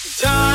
Time.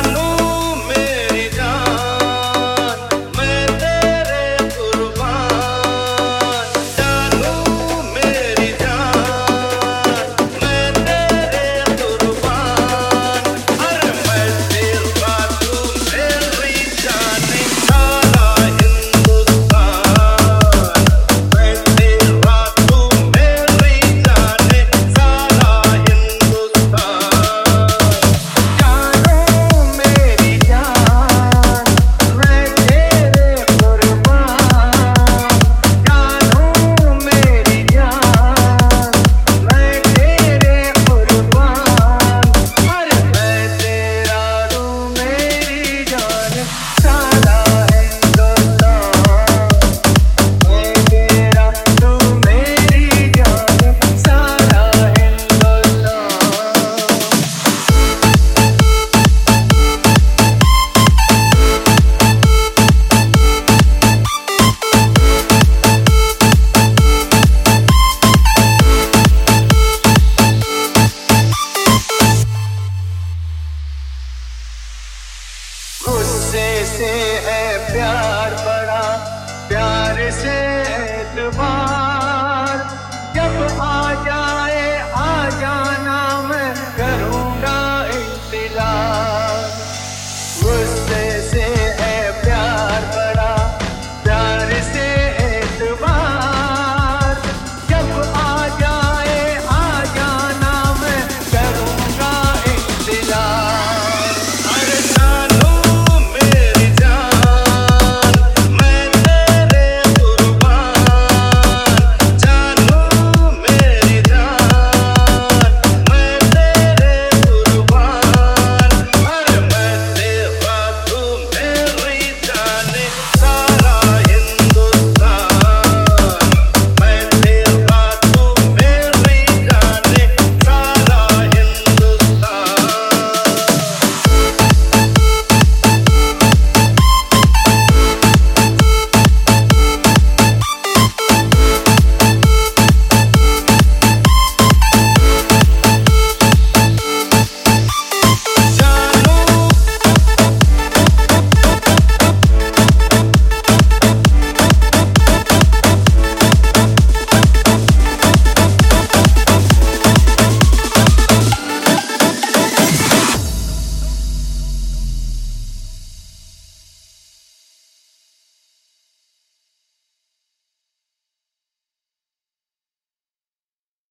प्यार बड़ा प्यार से एतबार